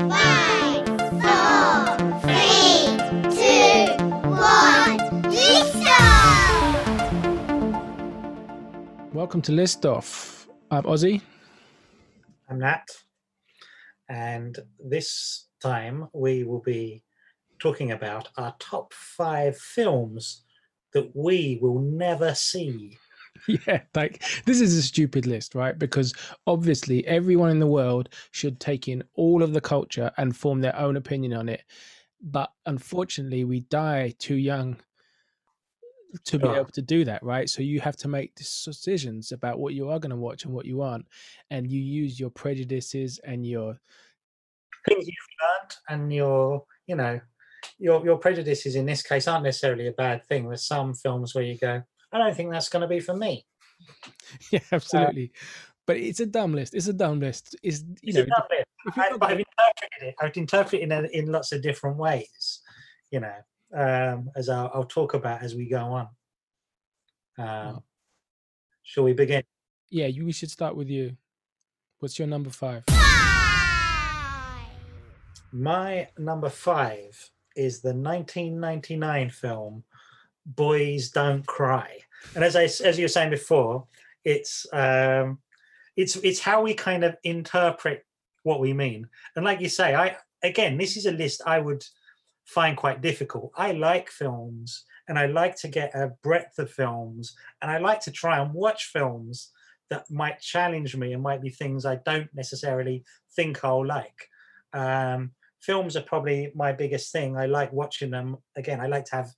Welcome to List Off. I'm Ossie. I'm Nat, and this time we will be talking about our top five films that we will never see. Yeah, like this is a stupid list, right? Because obviously everyone in the world should take in all of the culture and form their own opinion on it. But unfortunately, we die too young to be able to do that, right? So you have to make decisions about what you are going to watch and what you aren't. And you use your prejudices and your Things you've learned and your, you know, your your prejudices in this case aren't necessarily a bad thing. There's some films where you go, I don't think that's going to be for me. yeah, absolutely. but it's a dumb list. It's a dumb list. It's you It's know, a dumb list. I, got but the- I've interpreted it. I've interpreted it in, in lots of different ways, you know, um, as I'll, I'll talk about as we go on. Um, Oh. shall we begin? yeah, you, we should start with you. What's your number five? Five, My number five is the 1999 film "Boys Don't Cry," and as i as you were saying before, it's um, it's it's how we kind of interpret what we mean. And like you say, I again, this is a list I would find quite difficult. I like films, and I like to get a breadth of films, and I like to try and watch films that might challenge me and might be things I don't necessarily think I'll like. Um, films are probably my biggest thing. I like watching them. Again, I like to have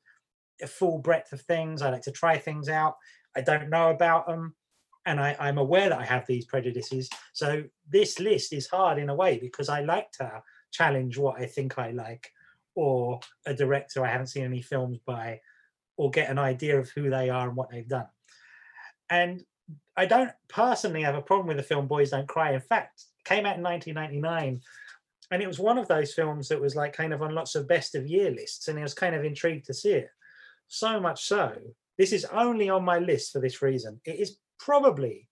a full breadth of things. I like to try things out. I don't know about them. And I, I'm aware that I have these prejudices. So this list is hard in a way because I like to challenge what I think I like or a director I haven't seen any films by or get an idea of who they are and what they've done. And I don't personally have a problem with the film Boys Don't Cry. In fact, came out in 1999 and it was one of those films that was like kind of on lots of best of year lists and i was kind of intrigued to see it so much so this is only on my list for this reason it is probably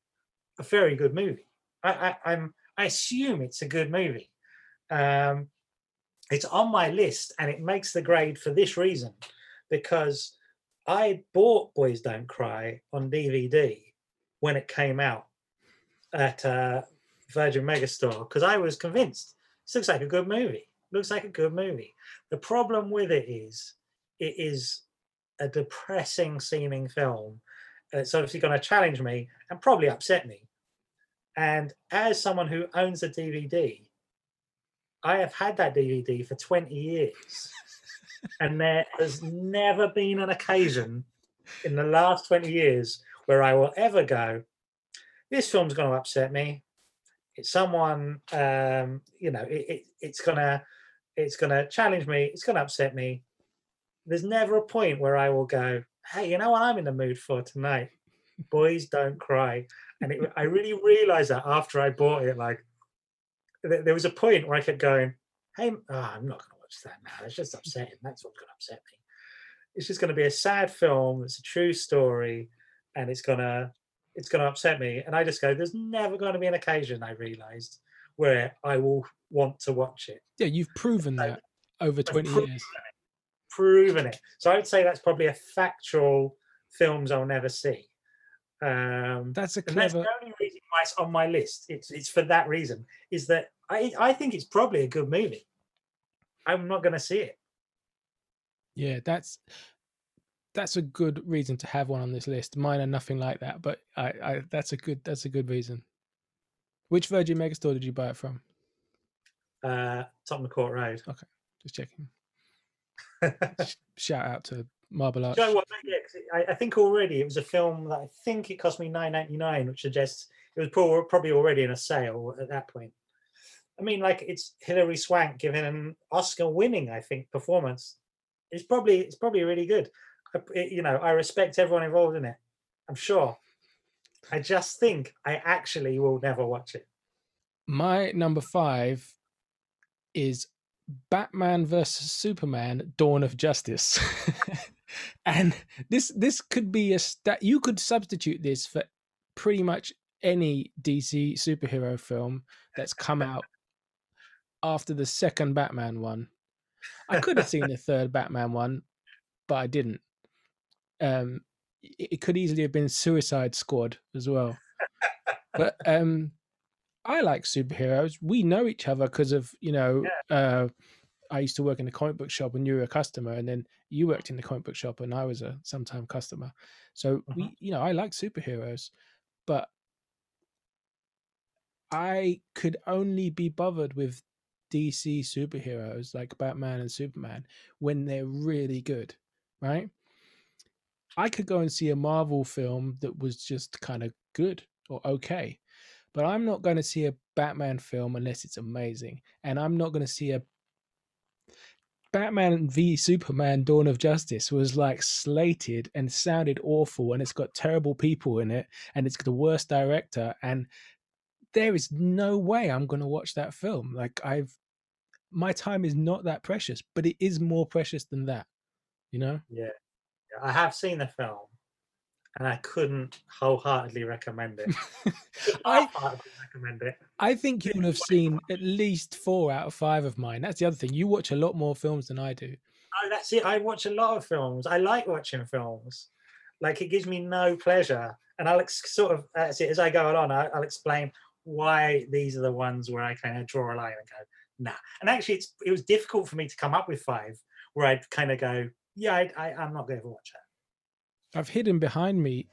a very good movie i, I i'm i assume it's a good movie um it's on my list and it makes the grade for this reason because i bought boys don't cry on dvd when it came out at uh virgin megastore because i was convinced this looks like a good movie. Looks like a good movie. The problem with it is, it is a depressing seeming film. It's obviously going to challenge me and probably upset me. And as someone who owns a DVD, I have had that DVD for 20 years. and there has never been an occasion in the last 20 years where I will ever go, this film's going to upset me it's someone um you know it, it it's gonna it's gonna challenge me it's gonna upset me there's never a point where i will go hey you know what? I'm in the mood for tonight. Boys don't cry. And it, i really realized that after i bought it like th- there was a point where i kept going hey oh, i'm not gonna watch that now. It's just upsetting. That's what's gonna upset me. It's just gonna be a sad film. It's a true story and it's gonna it's going to upset me. And I just go, there's never going to be an occasion, I realized, where I will want to watch it. Yeah, you've proven So, that over I've 20 years. it, Proven it. So I would say that's probably a factual films I'll never see. Um, That's a and that's the only reason why it's on my list. It's it's for that reason. Is that I I think it's probably a good movie. I'm not going to see it. Yeah, that's that's a good reason to have one on this list. Mine are nothing like that, but I, I that's a good that's a good reason. Which Virgin Megastore did you buy it from? Uh, Tottenham Court Road. Okay, just checking. Sh- Shout out to Marble Arch. You know? I, I think already it was a film that I think it cost me nine ninety nine, which suggests it was probably already in a sale at that point. I mean, like it's Hilary Swank giving an Oscar-winning, I think, performance. It's probably it's probably really good. It- you know, I respect everyone involved in it. I'm sure. I just think I actually will never watch it. My number five is Batman versus Superman: Dawn of Justice. and this this could be a stat. You could substitute this for pretty much any DC superhero film that's come out after the second Batman one. I could have seen the third Batman one, but I didn't. Um, it, it could easily have been Suicide Squad as well. But um, I like superheroes. We know each other because of you know. Uh, I used to work in a comic book shop and you were a customer, and then you worked in the comic book shop and I was a sometime customer. So we, you know, I like superheroes, but I could only be bothered with DC superheroes like Batman and Superman when they're really good, right? I could go and see a Marvel film that was just kind of good or okay, but I'm not going to see a Batman film unless it's amazing, and I'm not going to see a Batman v Superman Dawn of Justice was like slated and sounded awful and it's got terrible people in it and it's got the worst director and there is no way I'm going to watch that film. Like I've my time is not that precious, but it is more precious than that. You know? Yeah. I have seen the film and I couldn't wholeheartedly recommend it. I recommend it. I think you'll have seen at least 4 out of 5 of mine. That's the other thing. You watch a lot more films than I do. Oh, that's it. I watch a lot of films. I like watching films. Like it gives me no pleasure. And I'll ex- sort of, as, as I go along, I, I'll explain why these are the ones where I kind of draw a line and go, nah. And actually, it's it was difficult for me to come up with five where I'd kind of go, yeah, I, I, I'm not going to watch that. I've hidden behind me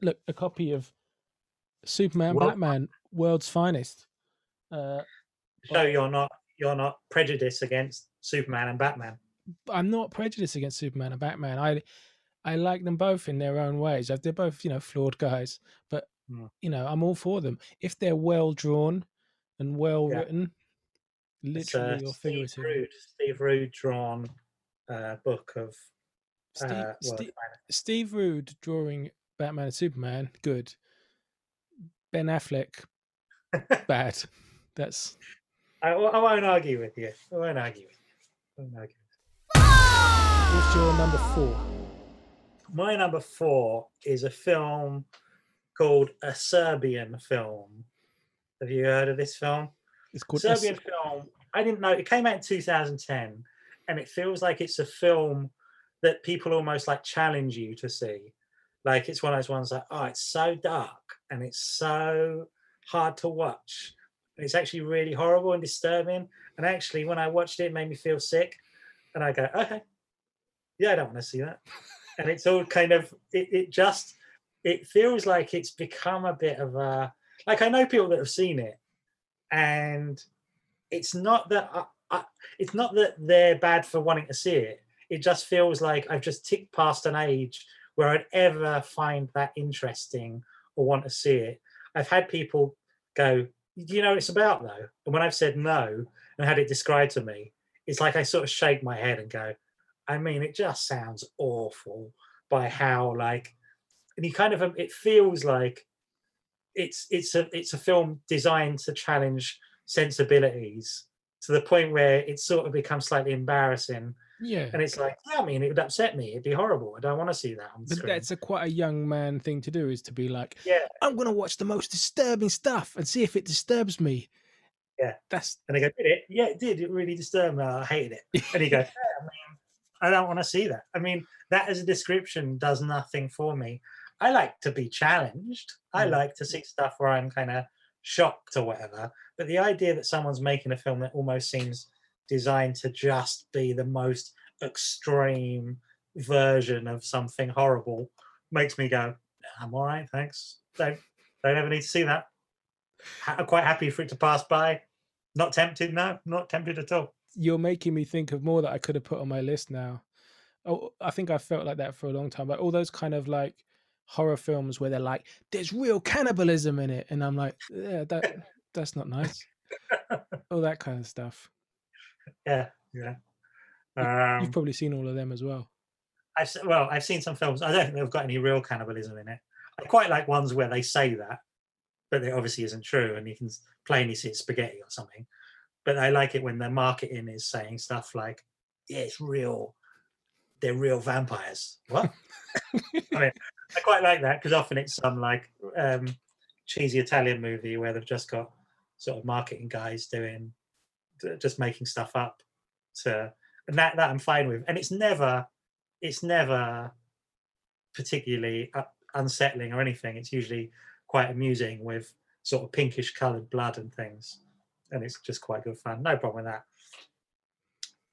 look a copy of Superman Well- Batman World's Finest. Uh So you're not you're not prejudiced against Superman and Batman. I'm not prejudiced against Superman and Batman. I I like them both in their own ways. They're both, you know, flawed guys, but Mm. you know, I'm all for them if they're well drawn and well Yeah. written, It's, uh, literally or Steve. Rude, Steve Rude drawn uh, book of Steve, uh, World Steve, Steve Rude drawing Batman and Superman, good. Ben Affleck, bad. That's I, I won't argue with you. I won't argue with you. I won't argue. what's your number four? My number four is a film called a Serbian film. Have you heard of this film? It's called Serbian film. I didn't know it came out in 2010, and it feels like it's a film that people almost like challenge you to see. Like it's one of those ones like, oh, it's so dark and it's so hard to watch. And it's actually really horrible and disturbing. And actually, when I watched it, it made me feel sick. And I go, okay, yeah, I don't want to see that. and it's all kind of, it, it just, it feels like it's become a bit of a, like I know people that have seen it, and it's not that I, I, it's not that they're bad for wanting to see it. It just feels like I've just ticked past an age where I'd ever find that interesting or want to see it. I've had people go, "Do you know it's about though?" And when I've said no and had it described to me, it's like I sort of shake my head and go, "I mean, it just sounds awful." By how like, and you kind of um, it feels like it's it's a it's a film designed to challenge sensibilities to the point where it sort of becomes slightly embarrassing Yeah. and it's like yeah, i mean it would upset me. It'd be horrible. I don't want to see that on But screen. that's a quite a young man thing to do is to be like, yeah. I'm gonna watch the most disturbing stuff and see if it disturbs me. Yeah. That's and they go did it? Yeah it did. It really disturbed me. I hated it. And he goes yeah, i mean i don't want to see that. I mean that as a description does nothing for me. I like to be challenged. I Mm. like to see stuff where i'm kind of shocked or whatever. But the idea that someone's making a film that almost seems designed to just be the most extreme version of something horrible makes me go "Nah, i'm all right thanks don't don't ever need to see that Ha- i'm quite happy for it to pass by not tempted no not tempted at all you're making me think of more that I could have put on my list now. Oh, I think I felt like that for a long time. Like all those kind of like horror films where they're like, "There's real cannibalism in it," and I'm like, "Yeah, that that's not nice." all that kind of stuff. Yeah yeah. You've um, probably seen all of them as well. I've, well i've seen some films. I don't think they've got any real cannibalism in it. I quite like ones where they say that but it obviously isn't true and you can plainly see it's spaghetti or something. But i like it when the marketing is saying stuff like yeah it's real. They're real vampires. What? I mean, I quite like that because often it's some like um, cheesy Italian movie where they've just got sort of marketing guys doing just making stuff up to and that that I'm fine with. And it's never it's never particularly unsettling or anything. It's usually quite amusing with sort of pinkish coloured blood and things, and it's just quite good fun. No problem with that.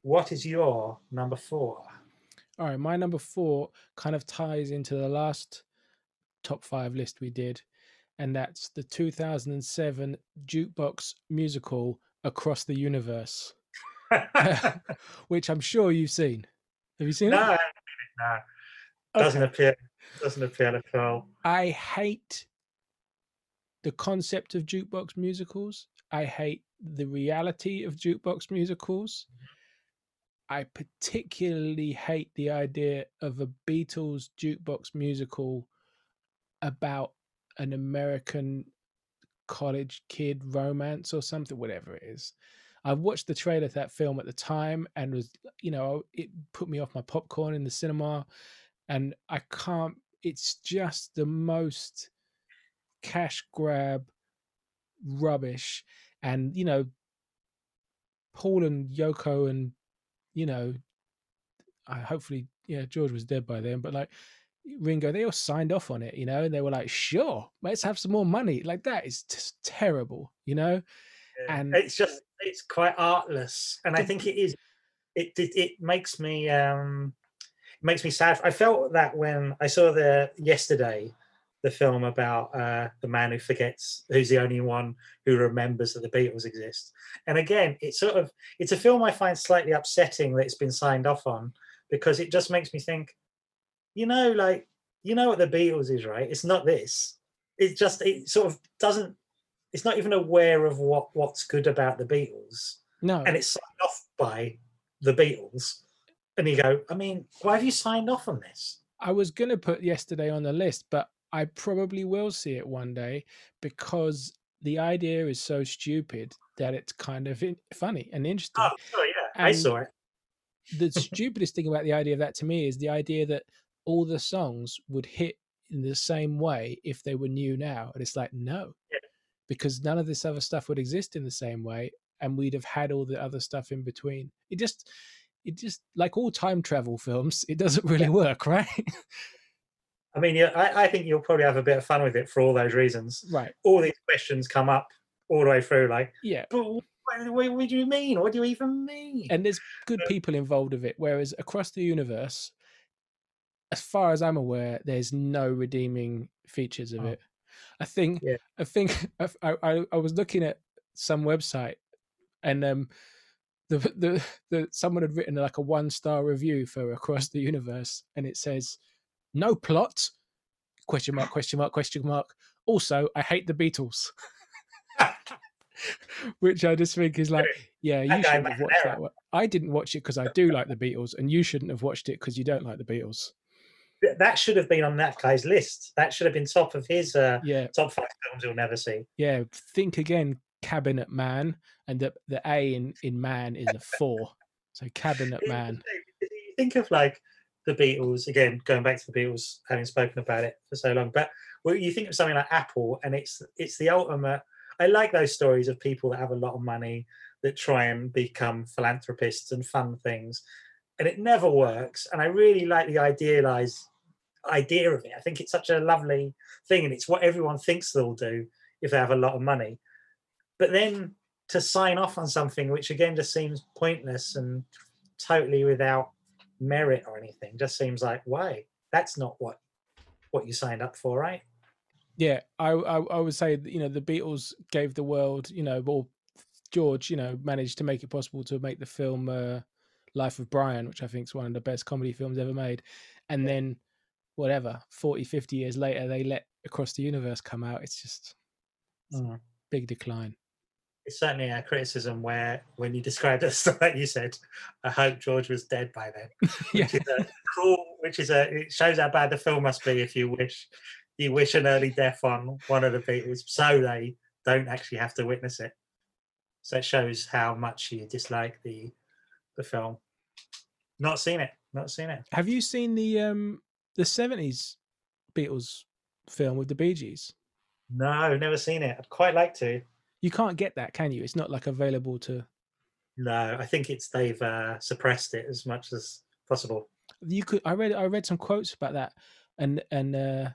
What is your number four? All right, my number four kind of ties into the last top five list we did, and that's the 2007 jukebox musical Across the Universe, which I'm sure you've seen. Have you seen no, I it? haven't no. Doesn't appear. Doesn't appeal at all. I hate the concept of jukebox musicals. I hate the reality of jukebox musicals. Mm-hmm. I particularly hate the idea of a Beatles jukebox musical about an American college kid romance or something, whatever it is. I watched the trailer to that film at the time and was, you know, it put me off my popcorn in the cinema. And I can't, it's just the most cash grab rubbish. And, you know, Paul and Yoko and, you know, I hopefully, yeah, George was dead by then, but like Ringo, they all signed off on it, you know, and they were like, sure, let's have some more money. Like that is just terrible, you know? Yeah. And- it's just it's quite artless, and I think it is. It it, it makes me um it makes me sad. I felt that when I saw the yesterday the film about uh, the man who forgets who's the only one who remembers that the Beatles exist. And again, it's sort of it's a film I find slightly upsetting that it's been signed off on because it just makes me think, you know, like you know what the Beatles is, right? It's not this. It just it sort of doesn't. It's not even aware of what what's good about the Beatles, No, and it's signed off by the Beatles. And you go, I mean, why have you signed off on this? I was going to put yesterday on the list, but I probably will see it one day because the idea is so stupid that it's kind of funny and interesting. Oh, oh yeah, I saw it. the stupidest thing about the idea of that to me is the idea that all the songs would hit in the same way if they were new now. And it's like, no, Yeah. because none of this other stuff would exist in the same way. And we'd have had all the other stuff in between. It just, it just, like all time travel films, it doesn't really work, right? I mean, yeah, I, I think you'll probably have a bit of fun with it for all those reasons. right. All these questions come up all the way through, like, Yeah. but what, what, what do you mean? What do you even mean? and there's good people involved with it. Whereas across the universe, as far as I'm aware, there's no redeeming features of Oh. it. I think, Yeah. I think, I, I, I was looking at some website, and um, the the the someone had written like a one star review for Across the Universe, and it says, "No plot." Question mark? Question mark? Question mark? Also, I hate the Beatles, which I just think is like, yeah, you shouldn't have watched that one. I didn't watch it because I do like the Beatles, and you shouldn't have watched it because you don't like the Beatles. Th- that should have been on that guy's list. That should have been top of his uh, Yeah, top five films you'll never see. yeah. Think again, Cabinet Man, and the the A in in man is a four. So Cabinet Man. You think of like the Beatles again, going back to the Beatles, having spoken about it for so long. But well, you think of something like Apple, and it's it's the ultimate. I like those stories of people that have a lot of money that try and become philanthropists and fund things, and it never works. And I really like the idealized idea of it. I think it's such a lovely thing, and it's what everyone thinks they'll do if they have a lot of money. But then to sign off on something which again just seems pointless and totally without merit or anything just seems like why that's not what what you signed up for right Yeah, I, I I would say you know the Beatles gave the world you know or George you know managed to make it possible to make the film uh, Life of Brian, which I think is one of the best comedy films ever made, and then whatever 40 50 years later they let Across the Universe come out. It's just Mm. big decline. it's certainly a criticism where when you described it like you said i hope george was dead by then yeah, which is a cruel which is a it shows how bad the film must be if you wish you wish an early death on one of the beatles so they don't actually have to witness it so it shows how much you dislike the the film not seen it not seen it have you seen the um the 70s Beatles film with the Bee Gees? no never seen it i'd quite like to You can't get that, can you? It's not like available to. No, I think it's they've uh, suppressed it as much as possible. You could. I read. I read some quotes about that, and and uh,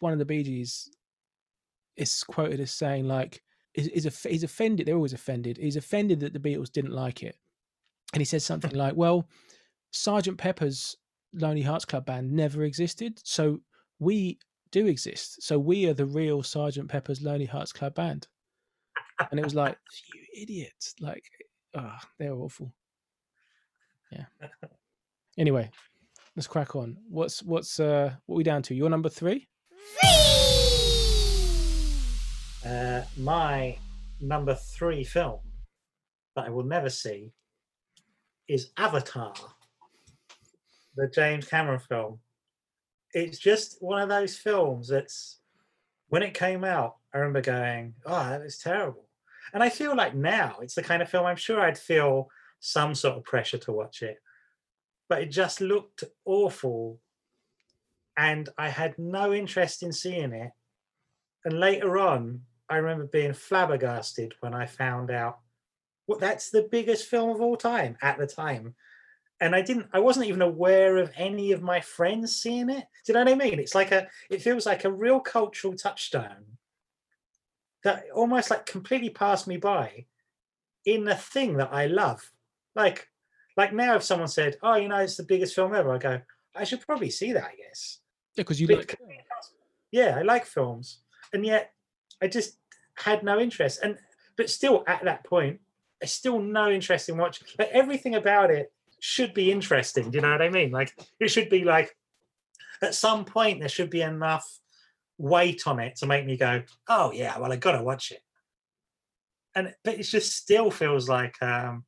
one of the Bee Gees is quoted as saying like, "is is a he's offended. They're always offended. He's offended that the Beatles didn't like it." And he says something like, "Well, Sergeant Pepper's Lonely Hearts Club Band never existed, so we do exist. So we are the real Sergeant Pepper's Lonely Hearts Club Band." And it was like, "You idiots! Like, ah, they're awful." Yeah. Anyway, let's crack on. What's what's uh what we down to? You're number. Three. Uh, my number three film that I will never see is Avatar, the James Cameron film. It's just one of those films that's when it came out, I remember going, "Oh, that was terrible," and I feel like now it's the kind of film I'm sure I'd feel some sort of pressure to watch it, but it just looked awful, and I had no interest in seeing it. And later on, I remember being flabbergasted when I found out what that's the biggest film of all time at the time. And I didn't, I wasn't even aware of any of my friends seeing it. Do you know what I mean? It's like a, it feels like a real cultural touchstone that almost like completely passed me by in a thing that I love. Like, like now, if someone said, "Oh, you know, it's the biggest film ever," I go, "I should probably see that." I guess. Yeah, because you But like. yeah, I like films, and yet I just had no interest. And but still, at that point, I still no interest in watching. Like everything about it should be interesting. Do you know what I mean? Like it should be like at some point there should be enough weight on it to make me go, "Oh yeah, well I got to watch it." And but it just still feels like, um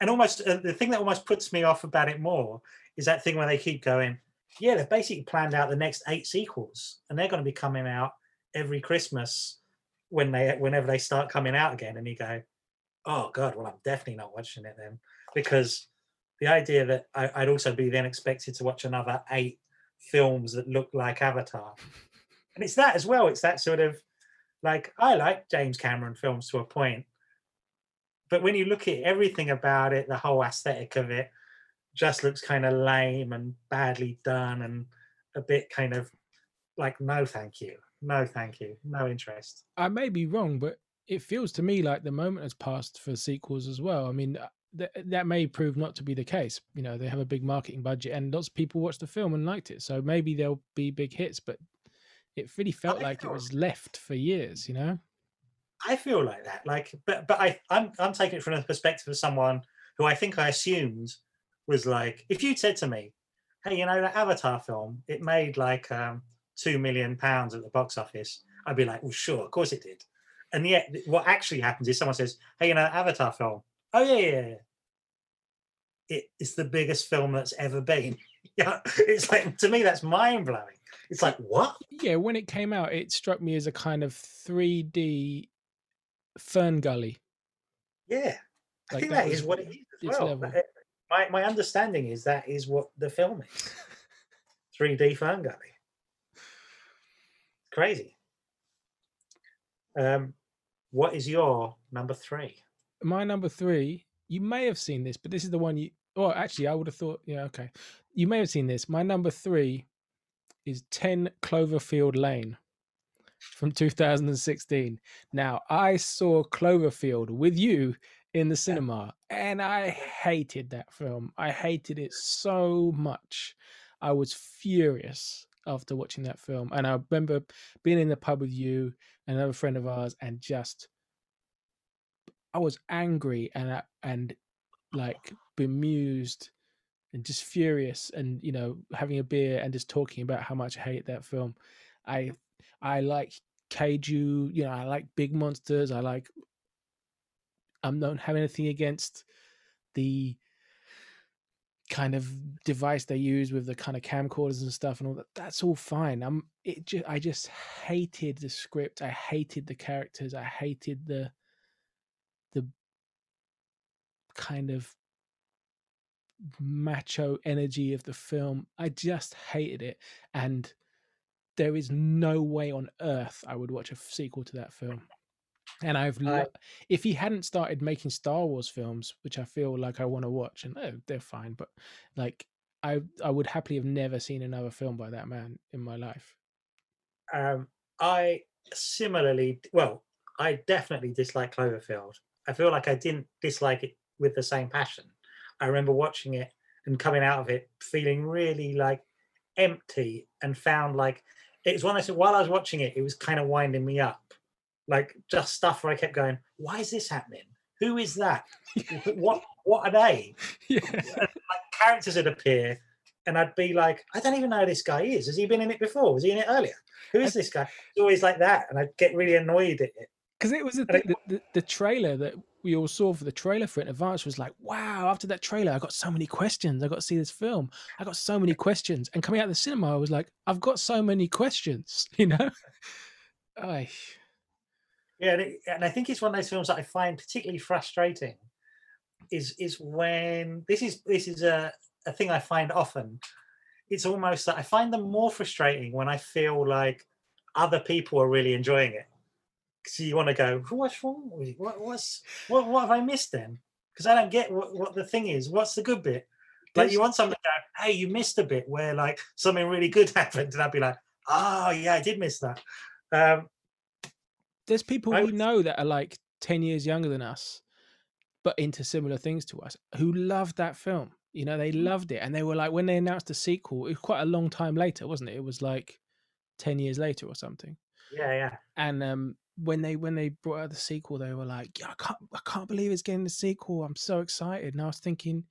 and almost uh, the thing that almost puts me off about it more is that thing where they keep going, yeah, they've basically planned out the next eight sequels, and they're going to be coming out every Christmas when they whenever they start coming out again. And you go, oh god, well I'm definitely not watching it then because the idea that I, I'd also be then expected to watch another eight films that look like Avatar, and it's that as well. It's that sort of like I like James Cameron films to a point, but when you look at everything about it, the whole aesthetic of it just looks kind of lame and badly done and a bit kind of like no thank you. No thank you. No interest. I may be wrong, but it feels to me like the moment has passed for sequels as well. I mean, uh, th- that may prove not to be the case. You know, they have a big marketing budget, and lots of people watched the film and liked it. So maybe there'll be big hits, but it really felt I like it was left for years. You know. i feel like that like but but i i'm, I'm taking it from the perspective of someone who i think i assumed was like if you'd said to me hey you know that avatar film it made like um two million pounds at the box office i'd be like well sure of course it did and yet what actually happens is someone says hey you know that avatar film oh yeah yeah, yeah. it is the biggest film that's ever been yeah it's like to me that's mind-blowing it's like what Yeah, when it came out, it struck me as a kind of 3D Fern Gully. Yeah, I Like, think that that is what it is as well. level. My my understanding is that is what the film is. 3D Fern Gully. Crazy. Um, what is your number three? My number three, you may have seen this, but this is the one you. Oh, actually, I would have thought. Yeah, okay. You may have seen this. My number three is 10 Cloverfield Lane from 2016. Now, I saw Cloverfield with you in the cinema and I hated that film. I hated it so much. I was furious after watching that film. And I remember being in the pub with you and another friend of ours and just I was angry and and like bemused and just furious and you know having a beer and just talking about how much I hate that film. I I like kaiju, you know, I like big monsters. I like I don't have anything against the kind of device they use with the kind of camcorders and stuff and all that. That's all fine. I'm it just I just hated the script. I hated the characters. I hated the the kind of macho energy of the film. I just hated it. And there is no way on earth I would watch a sequel to that film. And I've, I- lo- if he hadn't started making Star Wars films, which I feel like I want to watch, and oh, they're fine, but like I, I would happily have never seen another film by that man in my life. Um, I similarly, well, I definitely dislike Cloverfield. I feel like I didn't dislike it with the same passion. I remember watching it and coming out of it feeling really like empty and found like it was one I said while I was watching it, it was kind of winding me up. Like just stuff where I kept going, why is this happening? Who is that? what what are they? yeah, characters would appear and I'd be like, I don't even know who this guy is. Has he been in it before? Was he in it earlier? Who is this guy? It's always like that. And I'd get really annoyed at it. because it was a, And the, the, the trailer that we all saw for the trailer for it in advance was like, wow, after that trailer, I got so many questions. I got to see this film. I got so many questions. And coming out of the cinema, I was like, I've got so many questions, you know? Ay, Yeah, and, it, and I think it's one of those films that I find particularly frustrating. Is is when this is this is a, a thing I find often. It's almost that I find them more frustrating when I feel like other people are really enjoying it. So you want to go, what's wrong with it? What, what's what, what have I missed then? Because I don't get what, what the thing is. What's the good bit? Like you want someone to go, hey, you missed a bit where like something really good happened, and I'd be like, oh yeah, I did miss that. Um, there's people I we know that are like 10 years younger than us but into similar things to us who loved that film you know they Mm. loved it and they were like when they announced the sequel it was quite a long time later wasn't it it was like 10 years later or something yeah, yeah. and um when they when they brought out the sequel they were like yeah, i can't i can't believe it's getting the sequel i'm so excited and i was thinking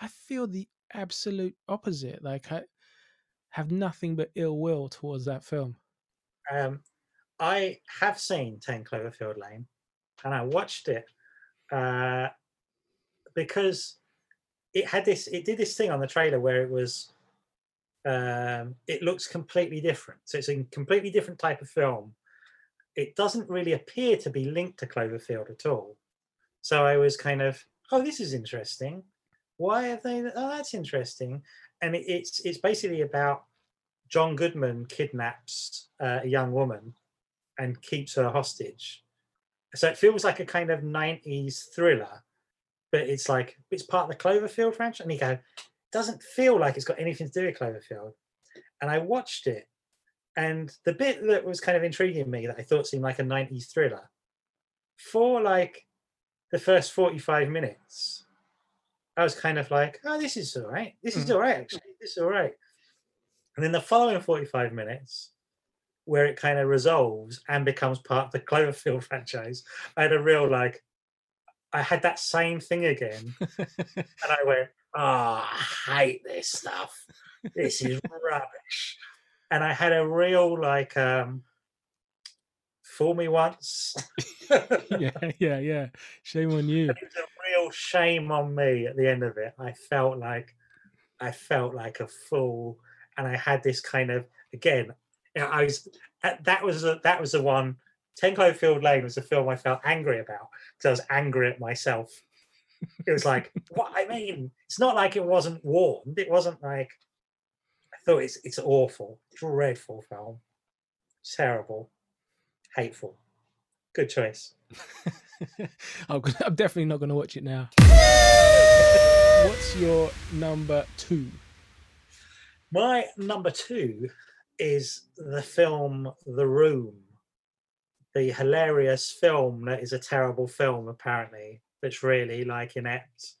i feel the absolute opposite like i have nothing but ill will towards that film um, I have seen 10 Cloverfield Lane and I watched it uh, because it had this, it did this thing on the trailer where it was, um, it looks completely different. So it's a completely different type of film. It doesn't really appear to be linked to Cloverfield at all. So I was kind of, oh, this is interesting. Why have they? Oh, that's interesting. And it, it's it's basically about John Goodman kidnaps uh, a young woman and keeps her hostage. So it feels like a kind of 90s thriller, but it's like it's part of the Cloverfield franchise. And you go, doesn't feel like it's got anything to do with Cloverfield. And I watched it, and the bit that was kind of intriguing me that I thought seemed like a 90s thriller, for like the first 45 minutes, I was kind of like, oh, this is all right. This is Mhm. all right, actually. This is all right. And then the following 45 minutes, where it kind of resolves and becomes part of the Cloverfield franchise, I had a real like, I had that same thing again. and I went, oh, I hate this stuff. This is rubbish. And I had a real like, um, fool me once. yeah yeah yeah shame on you it was a real shame on me at the end of it. I felt like I felt like a fool, and I had this kind of again. You know, I was uh, that was a, that was the one. Ten Cloverfield Lane was a film I felt angry about because I was angry at myself. It was like, what I mean, it's not like it wasn't warned. It wasn't like I thought it's it's awful, dreadful film, terrible, hateful. Good choice. I'm, gonna, I'm definitely not going to watch it now. What's your number two? My number two is the film The Room, the hilarious film that is a terrible film, apparently, that's really like inept.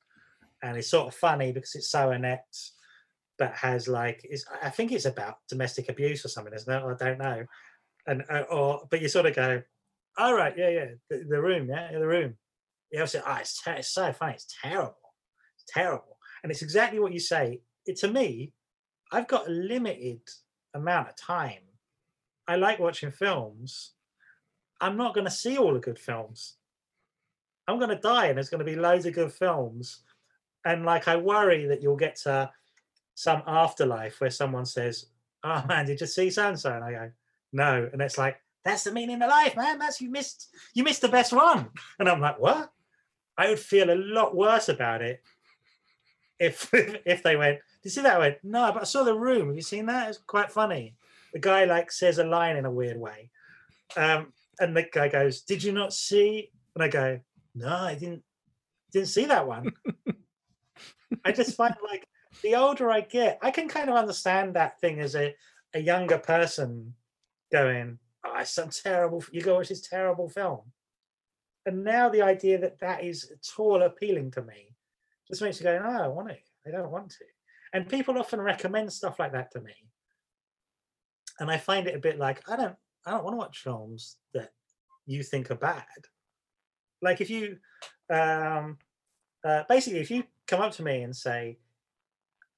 And it's sort of funny because it's so inept, but has like, I think it's about domestic abuse or something, isn't it? I don't know. And, uh, or, but you sort of go, all right, yeah, yeah, the, the room, yeah, the room. You also, oh, it's, ter- it's so funny, it's terrible. It's terrible. And it's exactly what you say. It, to me, I've got limited amount of time. I like watching films. I'm not going to see all the good films. I'm going to die, and there's going to be loads of good films. And like, I worry that you'll get to some afterlife where someone says, "Oh man, did you see so and so?" And I go, "No," and it's like, "That's the meaning of life, man. That's you missed. You missed the best one." And I'm like, "What?" I would feel a lot worse about it if if they went, "Did you see that?" I went, "No, but I saw the room. Have you seen that? It's quite funny." The guy like says a line in a weird way, um, and the guy goes, "Did you not see?" And I go, "No, I didn't. Didn't see that one." I just find like the older I get, I can kind of understand that thing as a a younger person going, "Oh, it's some terrible." You go watch this terrible film, and now the idea that that is at all appealing to me just makes me go, "No, I want to. I don't want to." And people often recommend stuff like that to me, and I find it a bit like I don't. I don't want to watch films that you think are bad. Like if you, um, uh, basically, if you come up to me and say,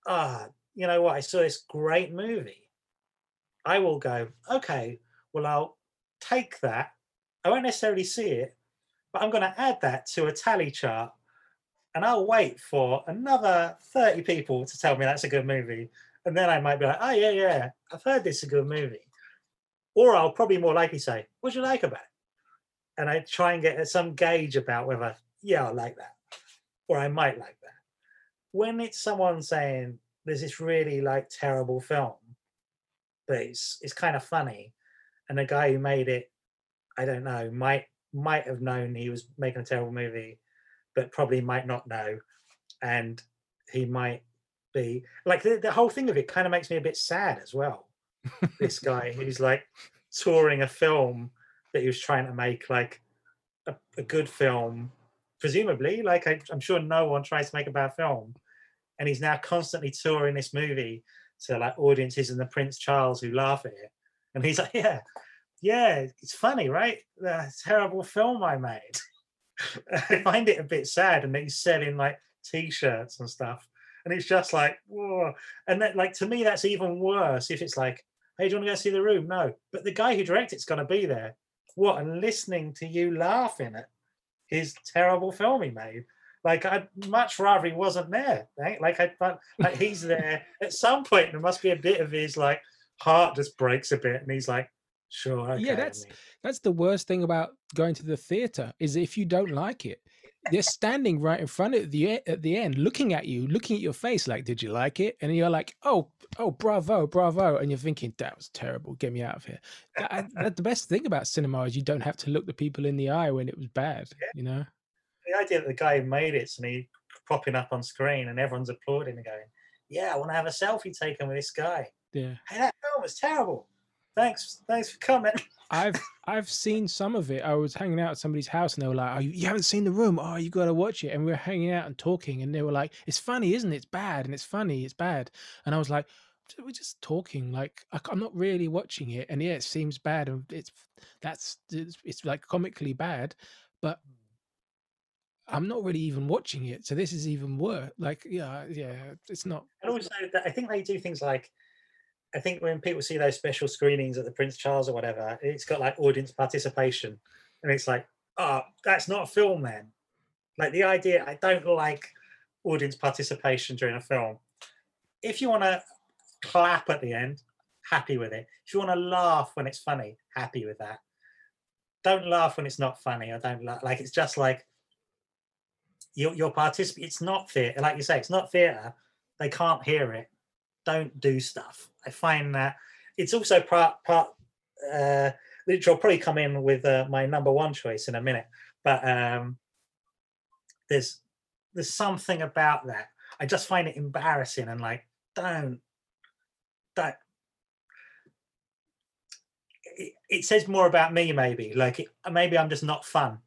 "Ah, you know what? I saw this great movie," I will go, "Okay, well, I'll take that. I won't necessarily see it, but I'm going to add that to a tally chart, and I'll wait for another thirty people to tell me that's a good movie, and then I might be like, "Oh yeah, yeah, I've heard this is a good movie." Or I'll probably more likely say, "What do you like about it?" And I try and get some gauge about whether, yeah, I like that, or I might like that. When it's someone saying there's this really like terrible film, but it's it's kind of funny, and the guy who made it, I don't know, might might have known he was making a terrible movie, but probably might not know, and he might be like the, the whole thing of it kind of makes me a bit sad as well. This guy who's like touring a film that he was trying to make like a, a good film. Presumably like I, i'm sure no one tries to make a bad film. And he's now constantly touring this movie to like audiences in the prince charles who laugh at it. And he's like yeah yeah it's funny right? The terrible film i made i find it a bit sad and he's selling like t-shirts and stuff and it's just like whoa and that like to me that's even worse if it's like hey, do you want to go see the room? No. But the guy who directed it's going to be there. What? And listening to you laughing at his terrible film he made. Like I'd much rather he wasn't there. Right? Like I like he's there. At some point there must be a bit of his like heart just breaks a bit and he's like, sure. Okay, yeah, that's that's the worst thing about going to the theater is if you don't like it, they're standing right in front of the at the end, looking at you, looking at your face, like, "Did you like it?" And you're like, "Oh, oh, bravo, bravo!" And you're thinking, "That was terrible. Get me out of here." That, the best thing about cinema is you don't have to look the people in the eye when it was bad. Yeah. You know, the idea that the guy who made it and he popping up on screen and everyone's applauding and going, "Yeah, I want to have a selfie taken with this guy." yeah. Hey, that film was terrible. Thanks, thanks for coming. I've I've seen some of it. I was hanging out at somebody's house and they were like, "Oh, you, haven't seen the room? Oh, you got to watch it." And we were hanging out and talking, and they were like, "It's funny, isn't it? It's bad, and it's funny, it's bad." And I was like, "We're just talking. Like I, am not really watching it, and yeah, it seems bad, and it's that's it's, it's like comically bad, but." I'm not really even watching it, so this is even worse. Like, yeah, yeah, it's not. And also, I think they do things like I think when people see those special screenings at the Prince Charles or whatever, it's got like audience participation, and it's like, oh, that's not a film, then. Like the idea, I don't like audience participation during a film. If you want to clap at the end, happy with it. If you want to laugh when it's funny, happy with that. Don't laugh when it's not funny. I don't like. It's just like you're, you're participating. It's not theatre, like you say. It's not theatre. They can't hear it don't do stuff. I find that it's also part part uh, which will probably come in with uh, my number one choice in a minute. But um, there's there's something about that. I just find it embarrassing and like don't don't. It, it says more about me, maybe. Like it, maybe I'm just not fun.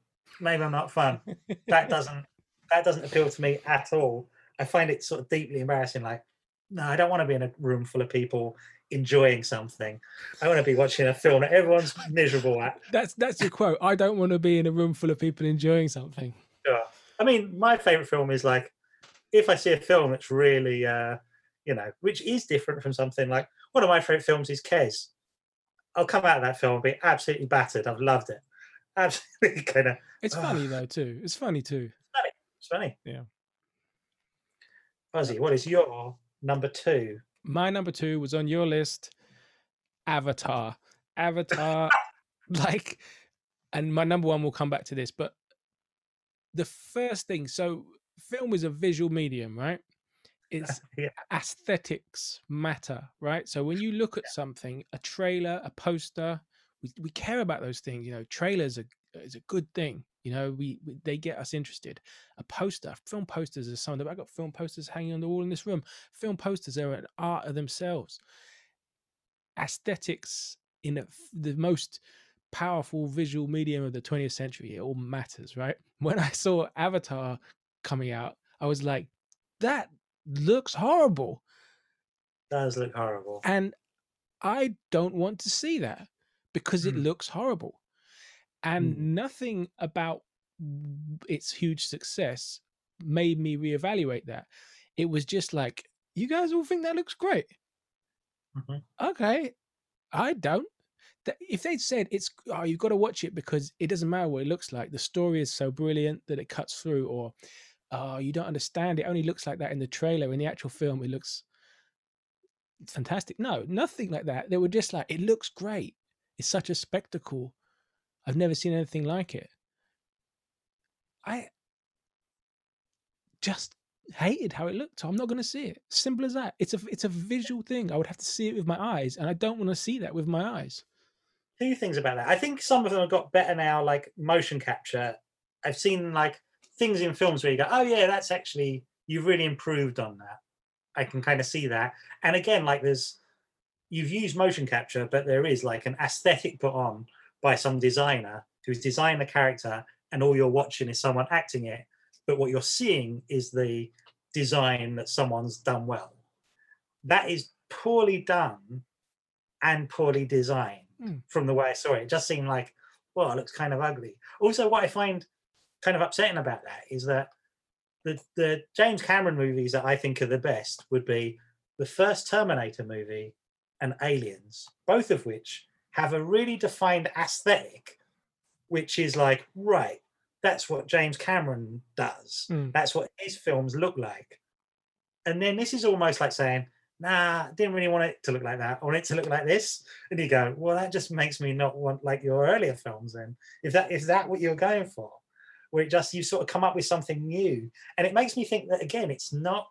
Maybe I'm not fun. that doesn't that doesn't appeal to me at all. I find it sort of deeply embarrassing. Like no, I don't want to be in a room full of people enjoying something. I want to be watching a film that everyone's miserable at. That's that's your quote. I don't want to be in a room full of people enjoying something. Sure. I mean, my favorite film is like if I see a film that's really, uh, you know, which is different from something like one of my favorite films is Kes. I'll come out of that film and be absolutely battered. I've loved it. Absolutely kind of. It's funny though too. It's funny too. It's funny. Yeah. Fuzzy, what is your number two? My number two was on your list, Avatar. Avatar, like, and my number one will come back to this, but the first thing, so film is a visual medium, right? It's Yeah. aesthetics matter, right? So when you look at something, a trailer, a poster, we, we care about those things. You know, trailers are is a good thing. You know, we, we they get us interested. A poster, film posters is something. I've got film posters hanging on the wall in this room. Film posters are an art of themselves. Aesthetics in a, the most powerful visual medium of the 20th century, it all matters, right? When I saw Avatar coming out, I was like, that looks horrible. Does look horrible. And I don't want to see that because it Mm. looks horrible. And nothing about its huge success made me reevaluate that. It was just like, you guys all think that looks great. Mhm. Okay. I don't. If they'd said it's oh you've got to watch it because it doesn't matter what it looks like, the story is so brilliant that it cuts through, or oh you don't understand, it only looks like that in the trailer. In the actual film, it looks fantastic. No, nothing like that. They were just like, it looks great. It's such a spectacle. I've never seen anything like it. I just hated how it looked. I'm not going to see it. Simple as that. It's a it's a visual thing. I would have to see it with my eyes, and I don't want to see that with my eyes. Two things about that. I think some of them have got better now, like motion capture. I've seen like things in films where you go, "Oh yeah, that's actually you've really improved on that." I can kind of see that. And again, like there's you've used motion capture, but there is like an aesthetic put on by some designer who's designed the character, and all you're watching is someone acting it. But what you're seeing is the design that someone's done well. That is poorly done and poorly designed Mm. from the way I saw it. It just seemed like, well, it looks kind of ugly. Also, what I find kind of upsetting about that is that the the James Cameron movies that I think are the best would be the first Terminator movie and Aliens, both of which have a really defined aesthetic, which is like, right, that's what James Cameron does. Mm. That's what his films look like. And then this is almost like saying, nah, didn't really want it to look like that. I want it to look like this. And you go, well, that just makes me not want like your earlier films then. If that is that what you're going for? Where it just you sort of come up with something new. And it makes me think that again, it's not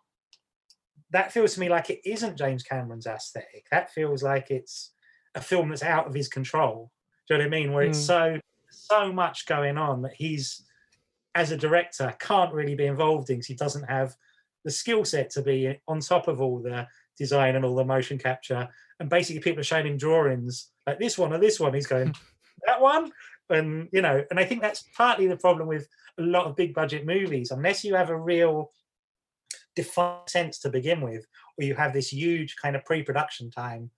that feels to me like it isn't James Cameron's aesthetic. That feels like it's a film that's out of his control. Do you know what I mean? Where it's Mm. so so much going on that he's as a director can't really be involved in because he doesn't have the skill set to be on top of all the design and all the motion capture. And basically, people are showing him drawings like this one or this one. He's going, that one? And, you know, and I think that's partly the problem with a lot of big budget movies. Unless you have a real defined sense to begin with, or you have this huge kind of pre production time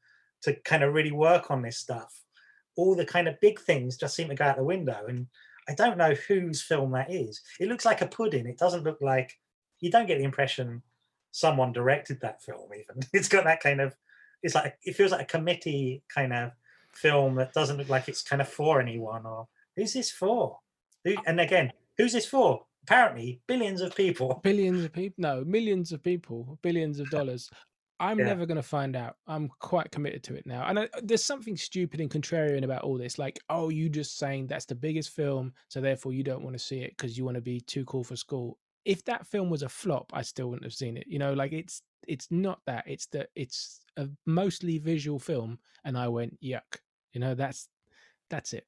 to kind of really work on this stuff, all the kind of big things just seem to go out the window. And I don't know whose film that is. It looks like a pudding. It doesn't look like, you don't get the impression someone directed that film even it's got that kind of it's like it feels like a committee kind of film that doesn't look like it's kind of for anyone or who's this for Who, and again who's this for apparently billions of people Billions of people, no, millions of people, billions of dollars. I'm Yeah. never going to find out. I'm quite committed to it now. And I, there's something stupid and contrarian about all this. Like, oh, you just saying that's the biggest film, so therefore you don't want to see it because you want to be too cool for school. If that film was a flop, I still wouldn't have seen it. You know, like it's it's not that. It's that it's a mostly visual film, and I went yuck. You know, that's that's it.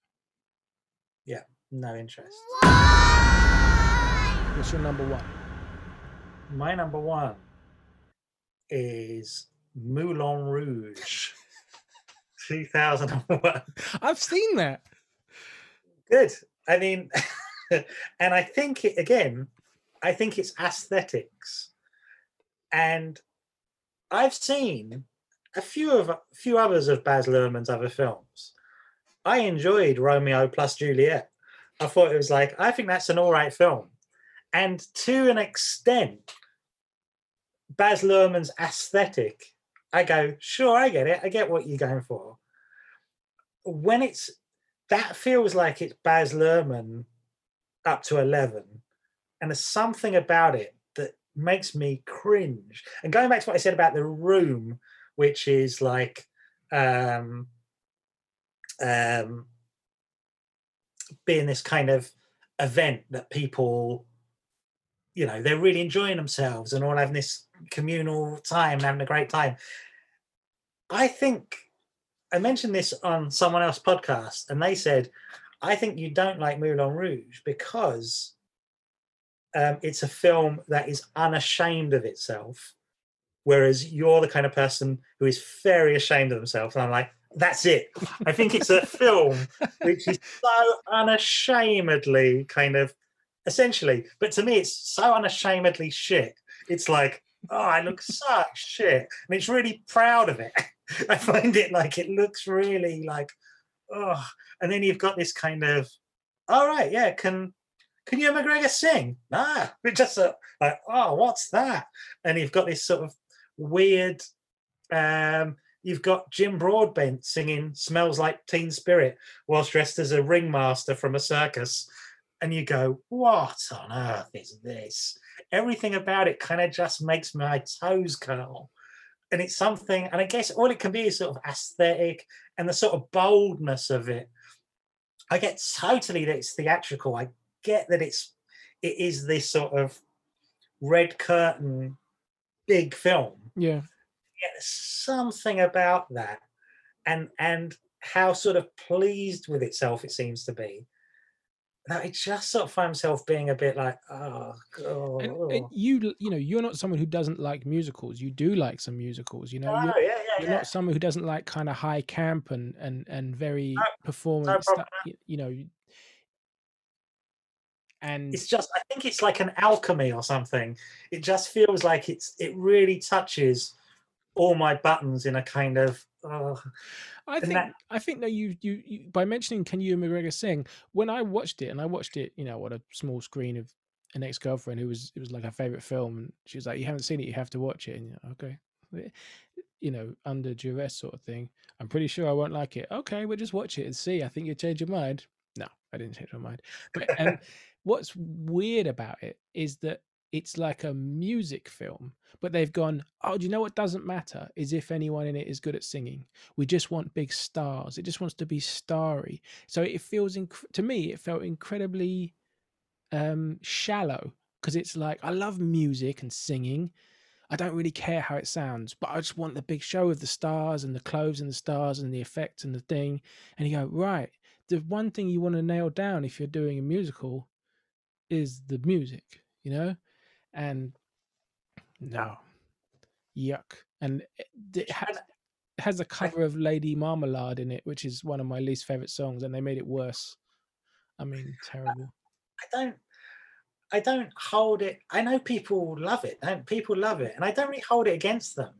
Yeah, no interest Why? What's your number one? my number one is moulin rouge 2001 I've seen that. good. I mean and i think it again i think it's aesthetics. And i've seen a few of a few others of baz luhrmann's other films. I enjoyed romeo plus juliet. I thought it was like i think that's an all right film. And to an extent baz luhrmann's aesthetic i go sure i get it i get what you're going for when it's that feels like it's Baz Luhrmann up to 11. And there's something about it that makes me cringe. And going back to what I said about the room, which is like um, um, being this kind of event that people, you know, they're really enjoying themselves and all having this communal time and having a great time. I think I mentioned this on someone else's podcast, and they said, "I think you don't like Moulin Rouge because um, it's a film that is unashamed of itself, whereas you're the kind of person who is very ashamed of themselves." And I'm like, "That's it. I think it's a film which is so unashamedly kind of essentially, but to me, it's so unashamedly shit. It's like." Oh, I look such shit, and it's really proud of it. I find it like it looks really like, oh, and then you've got this kind of, all right, yeah, can can Ewan McGregor sing? Nah, it just uh, like, oh, what's that? And you've got this sort of weird. Um, you've got Jim Broadbent singing "Smells Like Teen Spirit" whilst dressed as a ringmaster from a circus, and you go, what on earth is this? Everything about it kind of just makes my toes curl. And it's something and i guess all it can be is sort of aesthetic and the sort of boldness of it. I get totally that it's theatrical. I get that it's it is this sort of red curtain big film. Yeah. yet something about that and and how sort of pleased with itself it seems to be that it just sort of find myself being a bit like oh god And, and oh. you, you know, you're not someone who doesn't like musicals. You do like some musicals. You know, no, you're, yeah yeah you're yeah not someone who doesn't like kind of high camp and and and very performance problem. stuff. You, you know, and it's just i think it's like an alchemy or something it just feels like it's it really touches all my buttons in a kind of oh, I and think that- I think that you, you you by mentioning Can Ewan McGregor sing when I watched it and I watched it you know on a small screen of an ex girlfriend who was it was like her favorite film and she was like you haven't seen it you have to watch it and you're like, okay. Eh, you know under duress sort of thing. I'm pretty sure I won't like it. Okay we'll just watch it and see. I think you'll change your mind. No I didn't change my mind. But and what's weird about it is that it's like a music film but they've gone oh do you know what doesn't matter is if anyone in it is good at singing. We just want big stars. It just wants to be starry. So it feels inc- to me it felt incredibly um shallow because it's like i love music and singing. I don't really care how it sounds but i just want the big show of the stars and the clothes and the stars and the effects and the thing. And you go right. The one thing you want to nail down if you're doing a musical is the music you know and no. Yuck. And it, has, has a cover of lady marmalade in it which is one of my least favorite songs and they made it worse. I mean terrible. I don't i don't hold it i know people love it and people love it and i don't really hold it against them.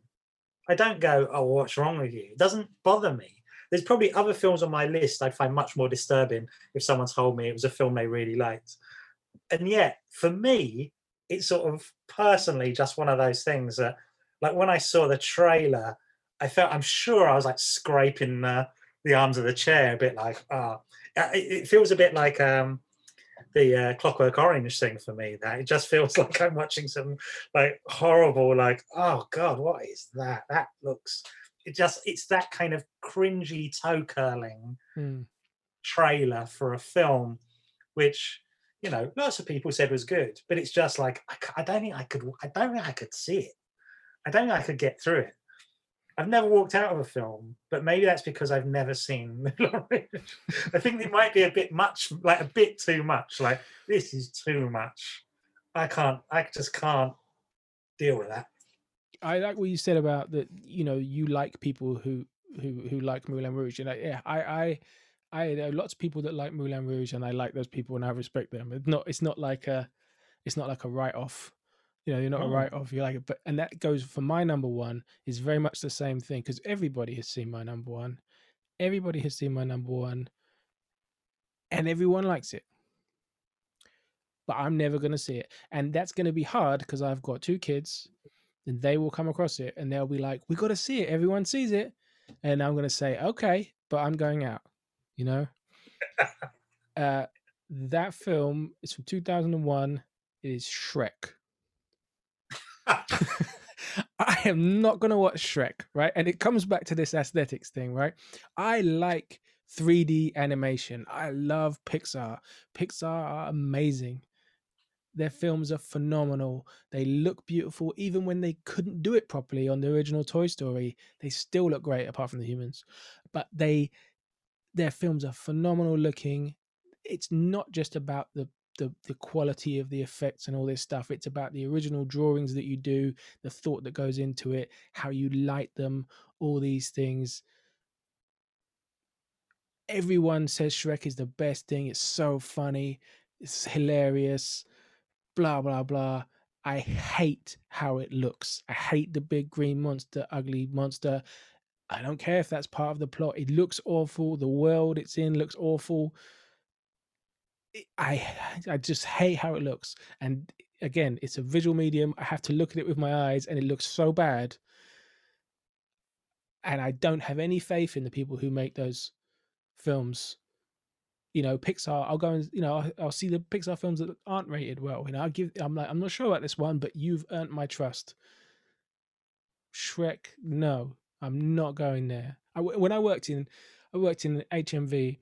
I don't go oh what's wrong with you? It doesn't bother me. There's probably other films on my list i'd find much more disturbing if someone told me it was a film they really liked. And yet for me it's sort of personally just one of those things that like when i saw the trailer i felt i'm sure i was like scraping the, the arms of the chair a bit like ah it, it feels a bit like um the uh, clockwork orange thing for me that it just feels like i'm watching some like horrible like oh god what is that that looks it just it's that kind of cringy toe curling Hmm. trailer for a film which you know lots of people said was good but it's just like I, I, don't think i could i don't think i could see it i don't think i could get through it i've never walked out of a film but maybe that's because i've never seen i think it might be a bit much like a bit too much like this is too much i can't i just can't deal with that I like what you said about that. You know, you like people who who who like Moulin Rouge. You know, yeah, I I I know lots of people that like Moulin Rouge, and I like those people, and I respect them. It's not it's not like a it's not like a write off. You know, you're not a Oh. write off. You're like it, but and that goes for my number one is very much the same thing because everybody has seen my number one. Everybody has seen my number one, and everyone likes it. But I'm never going to see it, and that's going to be hard because I've got two kids and they will come across it and they'll be like, "We got to see it. Everyone sees it," and I'm gonna say, "Okay," but I'm going out. You know, uh, that film is from 2001. It is Shrek. I am not gonna watch Shrek, right? And it comes back to this aesthetics thing, right? I like 3D animation. I love Pixar. Pixar are amazing. their films are phenomenal. They look beautiful, even when they couldn't do it properly on the original Toy Story. They still look great, apart from the humans. But they, their films are phenomenal looking. It's not just about the the the quality of the effects and all this stuff. It's about the original drawings that you do, the thought that goes into it, how you light them, all these things. Everyone says Shrek is the best thing. It's so funny. It's hilarious. Blah blah blah. I hate how it looks. I hate the big green monster, ugly monster. I don't care if that's part of the plot. It looks awful. The world it's in looks awful. I I just hate how it looks. And again, it's a visual medium. I have to look at it with my eyes, and it looks so bad. And I don't have any faith in the people who make those films. You know, Pixar. I'll go and you know I'll see the Pixar films that aren't rated well. You know, I give. I'm like I'm not sure about this one, but you've earned my trust. Shrek, no, I'm not going there. I, when I worked in, I worked in HMV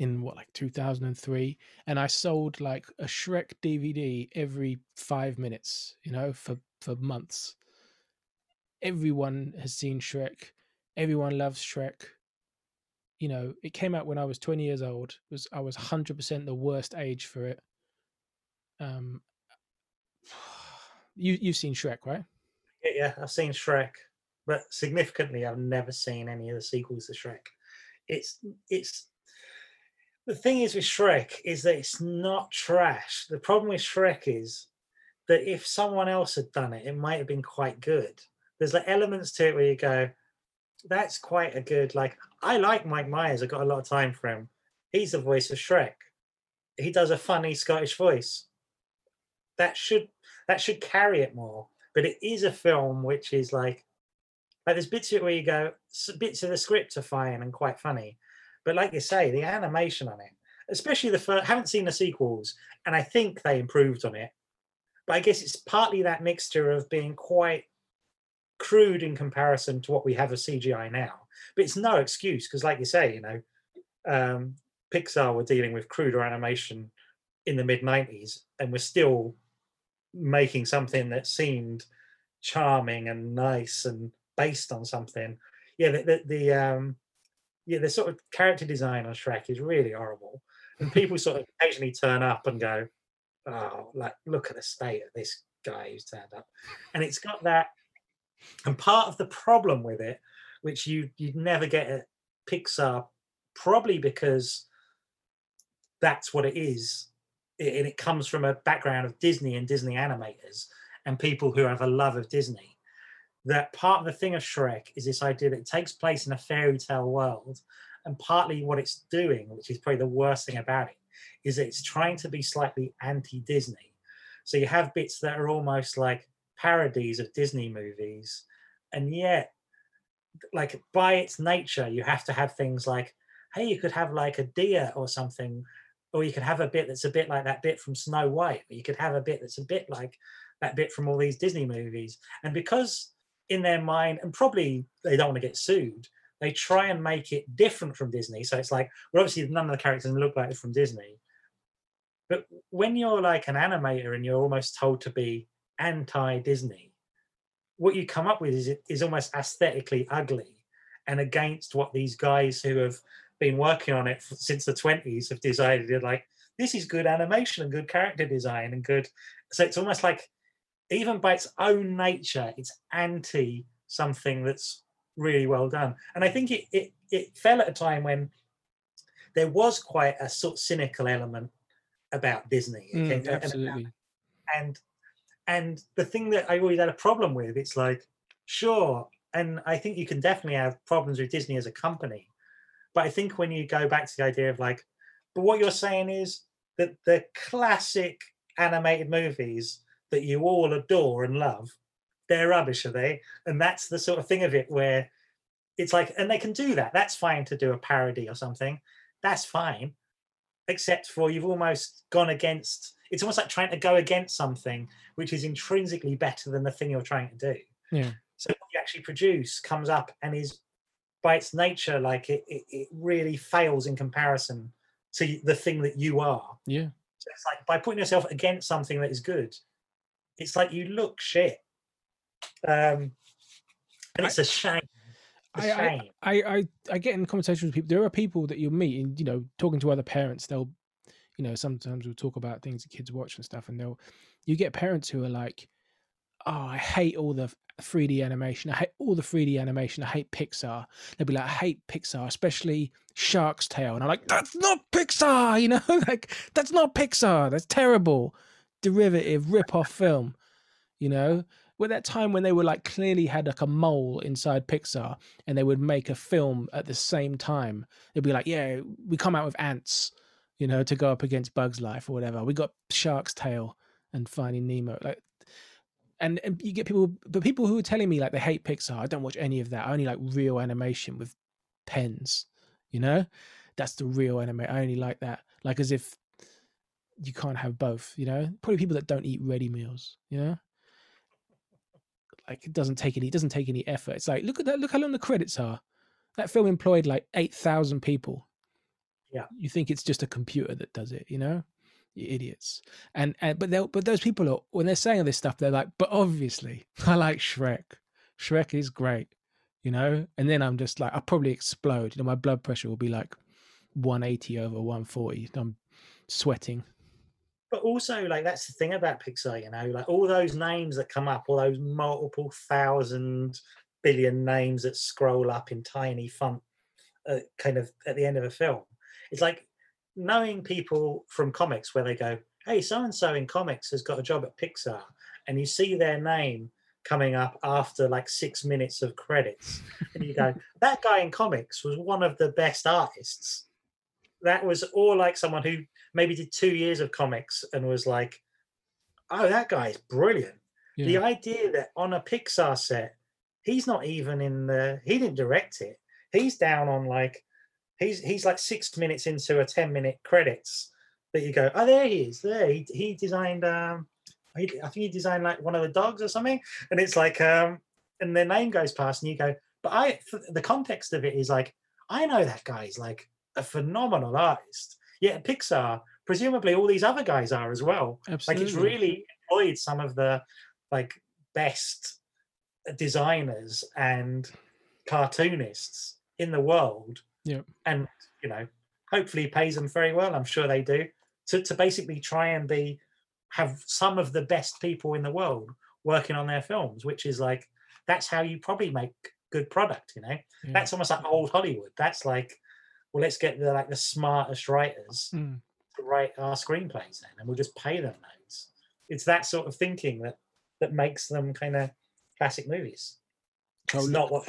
in what like 2003 and i sold like a shrek dvd every five minutes you know for for months. Everyone has seen shrek. Everyone loves shrek. You know it came out when i was 20 years old. It was i was 100% the worst age for it. Um you you've seen shrek right? Yeah, yeah, I've seen Shrek, but significantly, I've never seen any of the sequels to Shrek. It's it's the thing is with Shrek is that it's not trash. The problem with Shrek is that if someone else had done it, it might have been quite good. There's like elements to it where you go, that's quite a good like. I like Mike Myers. I got a lot of time for him. He's the voice of Shrek. He does a funny Scottish voice. That should that should carry it more. But it is a film which is like like there's bits of it where you go, bits of the script are fine and quite funny, but like you say, the animation on it, especially the first, haven't seen the sequels, and I think they improved on it. But I guess it's partly that mixture of being quite crude in comparison to what we have of CGI now. But it's no excuse because, like you say, you know, um, Pixar were dealing with cruder animation in the mid 90s, and we're still making something that seemed charming and nice and based on something. Yeah, the, the, the um, yeah, the sort of character design on Shrek is really horrible, and people sort of occasionally turn up and go, "Oh, like look at the state of this guy who's turned up," and it's got that. And part of the problem with it, which you you'd never get at Pixar, probably because that's what it is, i- and it comes from a background of Disney and Disney animators and people who have a love of Disney. That part of the thing of Shrek is this idea that it takes place in a fairy tale world, and partly what it's doing, which is probably the worst thing about it, is that it's trying to be slightly anti-Disney. So you have bits that are almost like parodies of Disney movies, and yet, like by its nature, you have to have things like, hey, you could have like a deer or something, or you could have a bit that's a bit like that bit from Snow White, or you could have a bit that's a bit like that bit from all these Disney movies. And because in their mind, and probably they don't want to get sued, they try and make it different from Disney. So it's like, well, obviously none of the characters look like they're from Disney. But when you're like an animator and you're almost told to be anti-Disney, what you come up with is is almost aesthetically ugly and against what these guys who have been working on it since the 20s have decided like this is good animation and good character design and good so it's almost like even by its own nature it's anti something that's really well done. And i think it it, it fell at a time when there was quite a sort of cynical element about disney Mm, think, and- absolutely. and and the thing that I always had a problem with, it's like, sure, and I think you can definitely have problems with Disney as a company, but I think when you go back to the idea of like, but what you're saying is that the classic animated movies that you all adore and love, they're rubbish, are they? And that's the sort of thing of it where it's like, and they can do that. That's fine to do a parody or something. That's fine except for you've almost gone against it's almost like trying to go against something which is intrinsically better than the thing you're trying to do Yeah. so what you actually produce comes up and is by its nature like it, it, it really fails in comparison to the thing that you are yeah So it's like by putting yourself against something that is good, it's like you look shit. Um, and it's a shame. It's a I, I, shame. I, I, I get in conversations with people. There are people that you'll meet, and you know, talking to other parents, they'll, you know, sometimes we'll talk about things that kids watch and stuff, and they'll, you get parents who are like, "Oh, I hate all the 3D animation. I hate all the 3D animation. I hate Pixar." They'll be like, "I hate Pixar, especially Shark's Tale," and I'm like, "That's not Pixar," you know, like that's not Pixar. That's terrible, derivative rip-off film, you know with that time when they were like clearly had like a mole inside Pixar and they would make a film at the same time. They'd be like, yeah, we come out with Antz, you know, to go up against Bugs Life or whatever. We got Shark's Tale and Finding Nemo. Like, and, and you get people, but people who are telling me like they hate Pixar, I don't watch any of that. I only like real animation with pens, you know? That's the real anime. I only like that. Like as if you can't have both, you know? Probably people that don't eat ready meals, you know? like it doesn't take any it doesn't take any effort. It's like look at that, look how long the credits are. That film employed like eight thousand people. Yeah. You think it's just a computer that does it, you know? You idiots. And and but they'll but those people are when they're saying all this stuff, they're like, but obviously I like Shrek. Shrek is great, you know? And then I'm just like, I'll probably explode. You know, my blood pressure will be like 180 over 140. I'm sweating. But also, like that's the thing about Pixar, you know, like all those names that come up, all those multiple thousand billion names that scroll up in tiny font, uh, kind of at the end of a film. It's like knowing people from comics where they go, "Hey, so and so in comics has got a job at Pixar," and you see their name coming up after like six minutes of credits, and you go, "That guy in comics was one of the best artists." That was all like someone who maybe did two years of comics and was like, "Oh, that guy's brilliant." The idea that on a Pixar set, he's not even in the he didn't direct it. He's down on like he's he's like six minutes into a 10 minute credits that you go, oh there he is, there. He he designed um he, I think he designed like one of the dogs or something. And it's like um and their name goes past and you go, but I, the context of it is like, I know that guy's like a phenomenal artist. Yet at Pixar, presumably all these other guys are as well. Absolutely. like it's really employed some of the like best designers and cartoonists in the world. Yeah, and you know hopefully pays them very well. I'm sure they do. To, to basically try and be have some of the best people in the world working on their films which is like that's how you probably make good product you know? Yeah. that's almost like old hollywood. That's like well let's get the like the smartest writers Mm. to write our screenplays then and we'll just pay them loads. It's that sort of thinking that that makes them kind of classic movies. It's not what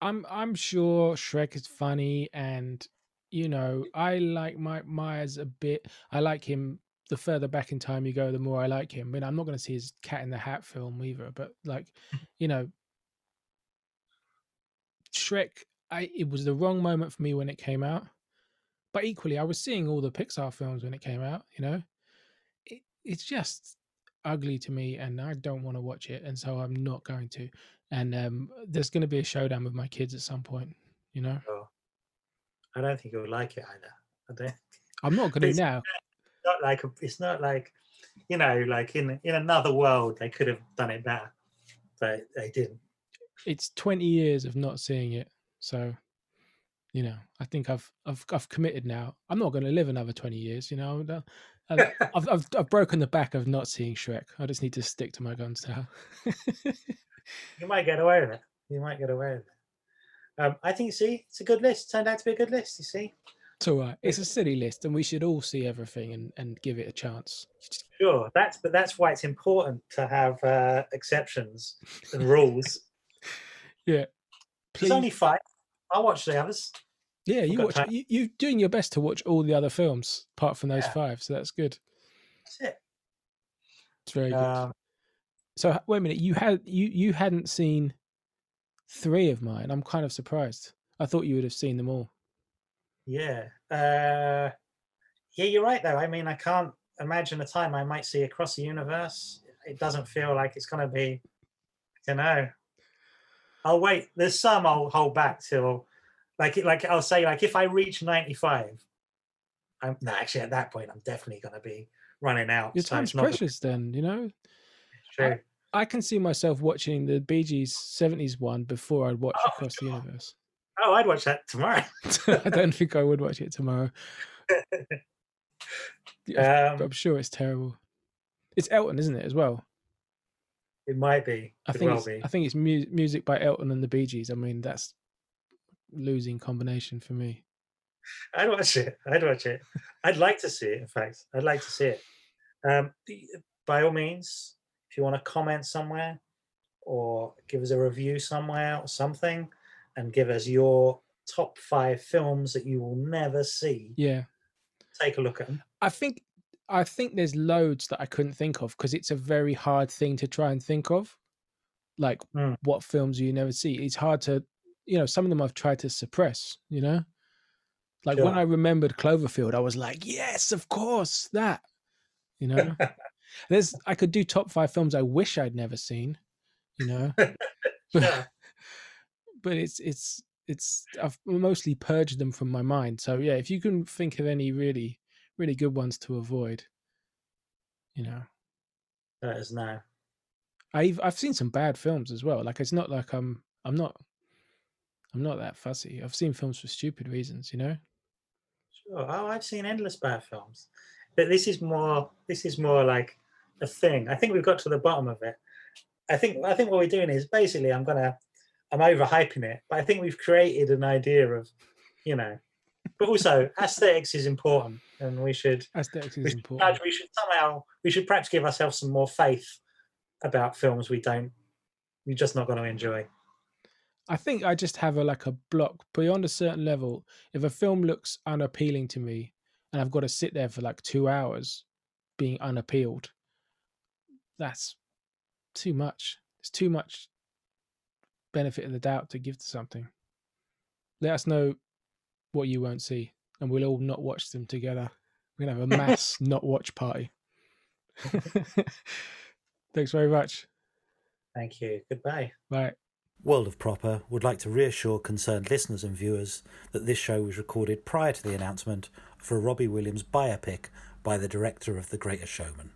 I'm I'm sure Shrek is funny, and you know I like Mike Myers a bit. I like him. The further back in time you go, the more I like him. I mean, I'm not going to see his Cat in the Hat film either, but like, you know, Shrek. I it was the wrong moment for me when it came out, but equally, I was seeing all the Pixar films when it came out. You know, it, it's just ugly to me, and I don't want to watch it, and so I'm not going to and um, there's going to be a showdown with my kids at some point. You know, I don't think you'll like it either. I don't. I'm not going to now. Not like a- it's not like you know, like in in another world they could have done it better, but they didn't. It's 20 years of not seeing it, so you know, I think I've I've I've committed now. I'm not going to live another 20 years. You know, I've, I've I've broken the back of not seeing Shrek. I just need to stick to my guns now. You might get away with it. You might get away with it. Um, I think. See, it's a good list. Turned out to be a good list. You see. it's all right. It's a silly list, and we should all see everything and and give it a chance. Sure, that's but that's why it's important to have uh, exceptions and rules. Yeah. There's only five. I'll watch the others. Yeah, you watch. time. You, you're doing your best to watch all the other films apart from those Yeah. five, so that's good. That's it. It's very good. Um, So wait a minute, you had you you hadn't seen three of mine. I'm kind of surprised. I thought you would have seen them all. yeah. Uh, yeah, you're right though. I mean, I can't imagine a time I might see across the universe. It doesn't feel like it's gonna be. I don't know. I'll wait. There's some I'll hold back till, like, like I'll say, like if I reach 95, I'm no, actually at that point I'm definitely going to be running out. Your so time's it's not gonna precious then, you know? true. I can see myself watching the Bee Gees 70s one before I'd watch Oh, Across the Universe. Oh, I'd watch that tomorrow. I don't think I would watch it tomorrow. Um, I'm sure it's terrible. It's Elton, isn't it, as well? It might be. I think well it's, be. I think it's mu- music by Elton and the Bee Gees. I mean, that's losing combination for me. I'd watch it. I'd watch it. I'd like to see it. In fact, I'd like to see it. Um, by all means, if you want to comment somewhere or give us a review somewhere or something, and give us your top five films that you will never see, Yeah. take a look at them. I think I think there's loads that I couldn't think of because it's a very hard thing to try and think of. Like Mm. what films you never see. It's hard to you know, some of them I've tried to suppress, you know? Like when I remembered Cloverfield, I was like, yes, of course, that. You know? There's I could do top five films I wish I'd never seen, you know. but, but it's it's it's I've mostly purged them from my mind. So yeah, if you can think of any really really good ones to avoid, you know. Let us know. I've I've seen some bad films as well. Like it's not like I'm I'm not I'm not that fussy. I've seen films for stupid reasons, you know. Sure. Oh, I've seen endless bad films, but this is more. This is more like a thing. I think we've got to the bottom of it. I think. I think what we're doing is basically. I'm gonna. I'm overhyping it, but I think we've created an idea of, you know, but also aesthetics is important, and we should. Aesthetics We is should, important. we should somehow. We should perhaps give ourselves some more faith about films we don't. We're just not going to enjoy. I think I just have a like a block beyond a certain level. If a film looks unappealing to me, and I've got to sit there for like two hours being unappealed, that's too much. It's too much benefit of the doubt to give to something. Let us know what you won't see, and we'll all not watch them together. We're gonna have a mass not watch party. Thanks very much. Thank you. Goodbye. Bye. World of Proper would like to reassure concerned listeners and viewers that this show was recorded prior to the announcement for a Robbie Williams biopic by the director of The Greatest Showman.